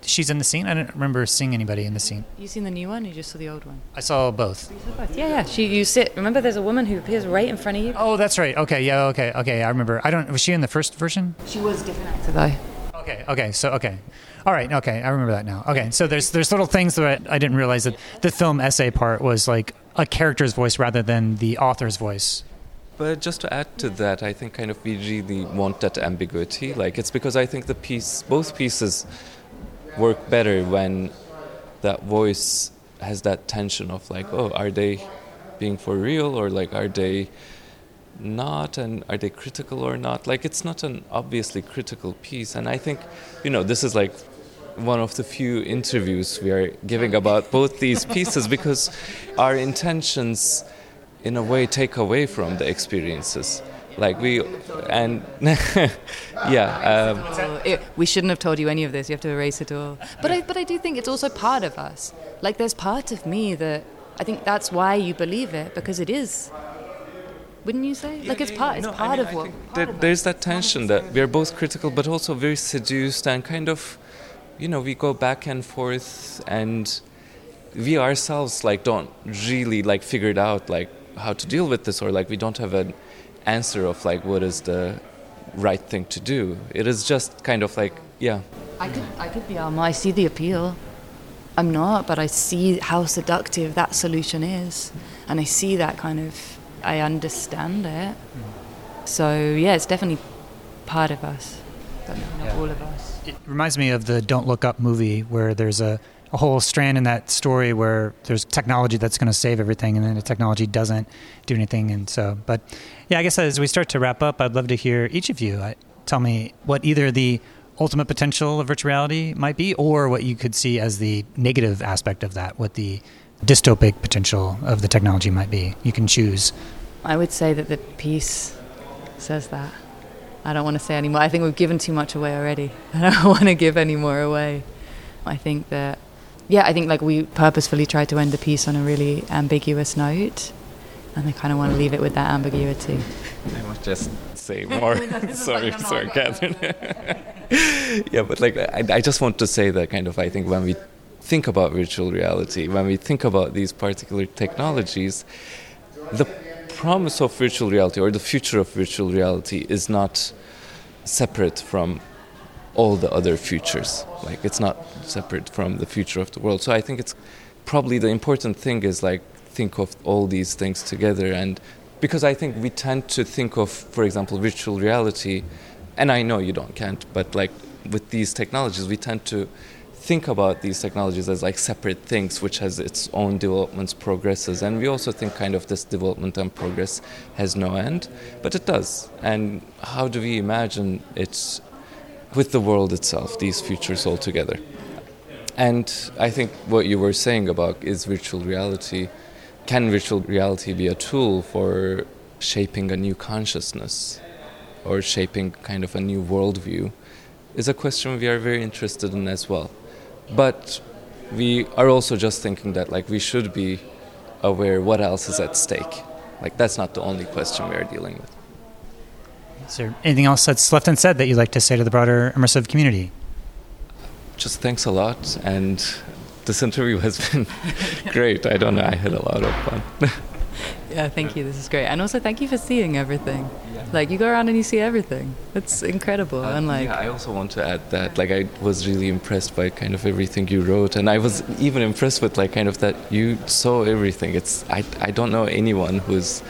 she's in the scene. I don't remember seeing anybody in the scene. You seen the new one? Or you just saw the old one? I saw both. both. Yeah, yeah. She, you sit. Remember, there's a woman who appears right in front of you. Oh, that's right. Okay, yeah, okay, okay. I remember. I don't. Was she in the first version? She was a different actor though. Okay, okay. So okay, all right. Okay, I remember that now. Okay, so there's there's little things that I, I didn't realize that the film essay part was like a character's voice rather than the author's voice. But just to add to that, I think kind of we really want that ambiguity. Like it's because I think the piece, both pieces, work better when that voice has that tension of like, oh, are they being for real? Or like are they not? And are they critical or not? Like it's not an obviously critical piece. And i think you know this is like one of the few interviews we are giving about both these pieces because our intentions in a way take away from the experiences like we and yeah um, it, we shouldn't have told you any of this. You have to erase it all. But I, but I do think it's also part of us. Like there's part of me that I think that's why you believe it because it is wouldn't you say? Like it's part it's no, part I mean, of what there, there's that tension that we are both critical but also very seduced and kind of you know we go back and forth and we ourselves like don't really like figure it out like how to deal with this or like we don't have an answer of like what is the right thing to do. It is just kind of like yeah. I could I could be Alma I see the appeal. I'm not but I see how seductive that solution is. And I see that kind of I understand it. So yeah it's definitely part of us but not Yeah. all of us. It reminds me of the Don't Look Up movie where there's a, a whole strand in that story where there's technology that's going to save everything and then the technology doesn't do anything. And so, but yeah, I guess as we start to wrap up, I'd love to hear each of you uh, tell me what either the ultimate potential of virtual reality might be or what you could see as the negative aspect of that, what the dystopic potential of the technology might be. You can choose. I would say that the piece says that. I don't want to say any more. I think we've given too much away already. I don't want to give any more away. I think that, yeah, I think like we purposefully tried to end the piece on a really ambiguous note, and I kind of want to leave it with that ambiguity. I must just say more. sorry, sorry, Kathryn. yeah, but like I, I just want to say that kind of I think when we think about virtual reality, when we think about these particular technologies, the promise of virtual reality or the future of virtual reality is not separate from all the other futures. Like it's not separate from the future of the world. So I think it's probably the important thing is like think of all these things together and because I think we tend to think of, for example, virtual reality, and I know you don't can't, but like with these technologies, we tend to think about these technologies as like separate things, which has its own developments, progresses, and we also think kind of this development and progress has no end, but it does. And how do we imagine it with the world itself, these futures all together? And I think what you were saying about is virtual reality. Can virtual reality be a tool for shaping a new consciousness or shaping kind of a new worldview? Is a question we are very interested in as well. But we are also just thinking that like we should be aware what else is at stake. Like that's not the only question we are dealing with. Is there anything else that's left unsaid that you'd like to say to the broader immersive community? Just thanks a lot and this interview has been great. I don't know, I had a lot of fun. Yeah, thank you. This is great, and also thank you for seeing everything. Like you go around and you see everything. It's incredible, Uh, and like yeah, I also want to add that like I was really impressed by kind of everything you wrote, and I was even impressed with like kind of that you saw everything. It's I I don't know anyone who's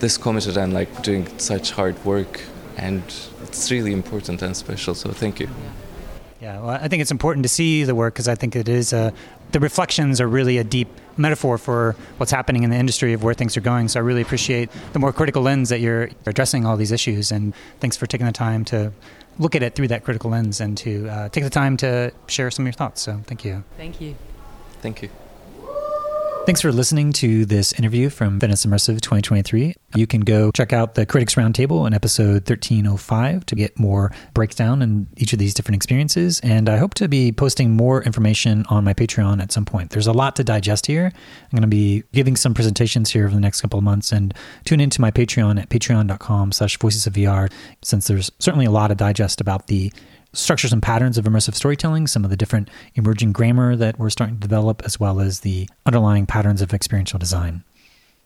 this committed and like doing such hard work, and it's really important and special. So thank you. Yeah, well, I think it's important to see the work because I think it is a, the reflections are really a deep metaphor for what's happening in the industry of where things are going. So I really appreciate the more critical lens that you're addressing all these issues, and thanks for taking the time to look at it through that critical lens and to uh, take the time to share some of your thoughts. So thank you. thank you. Thank you. Thanks for listening to this interview from Venice Immersive 2023. You can go check out the Critics Roundtable in episode 1305 to get more breakdown in each of these different experiences. And I hope to be posting more information on my Patreon at some point. There's a lot to digest here. I'm going to be giving some presentations here over the next couple of months and tune into my Patreon at patreon.com slash voices of VR since there's certainly a lot to digest about the structures and patterns of immersive storytelling, some of the different emerging grammar that we're starting to develop, as well as the underlying patterns of experiential design.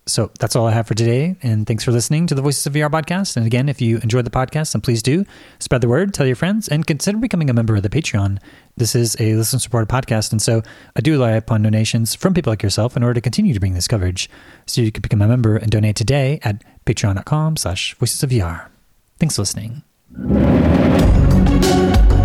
So that's all I have for today. And thanks for listening to the Voices of VR podcast. And again, if you enjoyed the podcast, then please do spread the word, tell your friends, and consider becoming a member of the Patreon. This is a listener supported podcast. And so I do rely upon donations from people like yourself in order to continue to bring this coverage. So you can become a member and donate today at patreon.com slash voices of VR. Thanks for listening. Thank you.